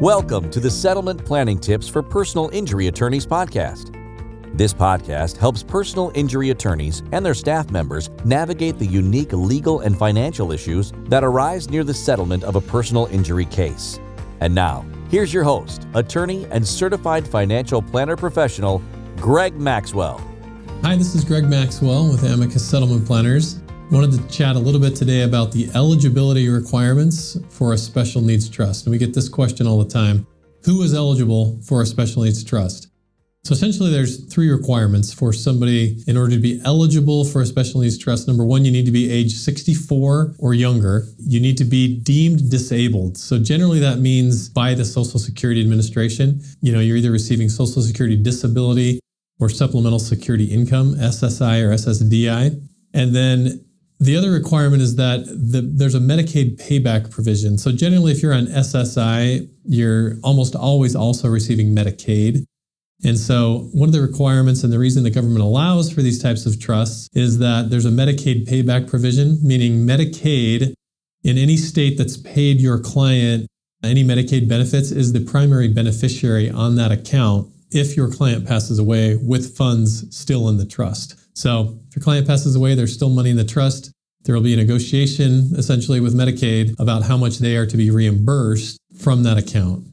Welcome to the Settlement Planning Tips for Personal Injury Attorneys podcast. This podcast helps personal injury attorneys and their staff members navigate the unique legal and financial issues that arise near the settlement of a personal injury case. And now, here's your host, attorney and certified financial planner professional, Greg Maxwell. Hi, this is Greg Maxwell with Amicus Settlement Planners. Wanted to chat a little bit today about the eligibility requirements for a special needs trust. And we get this question all the time Who is eligible for a special needs trust? So essentially, there's three requirements for somebody in order to be eligible for a special needs trust. Number one, you need to be age 64 or younger. You need to be deemed disabled. So generally, that means by the Social Security Administration. You know, you're either receiving Social Security disability or supplemental security income, SSI or SSDI. And then the other requirement is that the, there's a Medicaid payback provision. So generally, if you're on SSI, you're almost always also receiving Medicaid. And so, one of the requirements and the reason the government allows for these types of trusts is that there's a Medicaid payback provision, meaning Medicaid in any state that's paid your client any Medicaid benefits is the primary beneficiary on that account if your client passes away with funds still in the trust. So if your client passes away, there's still money in the trust. There will be a negotiation essentially with Medicaid about how much they are to be reimbursed from that account.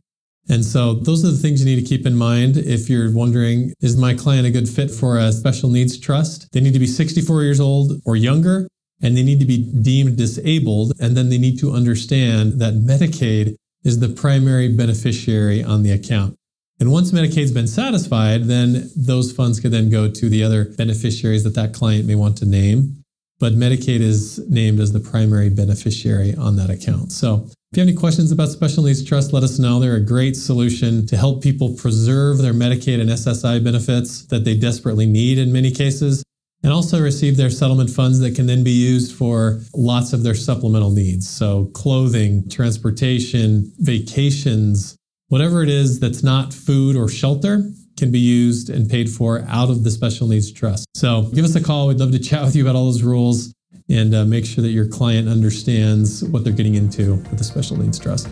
And so those are the things you need to keep in mind if you're wondering, is my client a good fit for a special needs trust? They need to be 64 years old or younger, and they need to be deemed disabled. And then they need to understand that Medicaid is the primary beneficiary on the account. And once Medicaid's been satisfied, then those funds could then go to the other beneficiaries that that client may want to name. But Medicaid is named as the primary beneficiary on that account. So if you have any questions about special needs trust, let us know. They're a great solution to help people preserve their Medicaid and SSI benefits that they desperately need in many cases, and also receive their settlement funds that can then be used for lots of their supplemental needs. So clothing, transportation, vacations, Whatever it is that's not food or shelter can be used and paid for out of the special needs trust. So give us a call. We'd love to chat with you about all those rules and uh, make sure that your client understands what they're getting into with the special needs trust.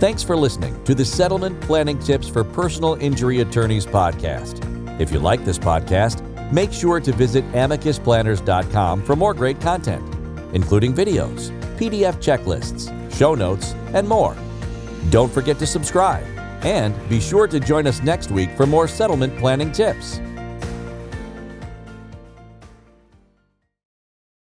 Thanks for listening to the Settlement Planning Tips for Personal Injury Attorneys podcast. If you like this podcast, make sure to visit amicusplanners.com for more great content, including videos, PDF checklists, show notes, and more. Don't forget to subscribe and be sure to join us next week for more settlement planning tips.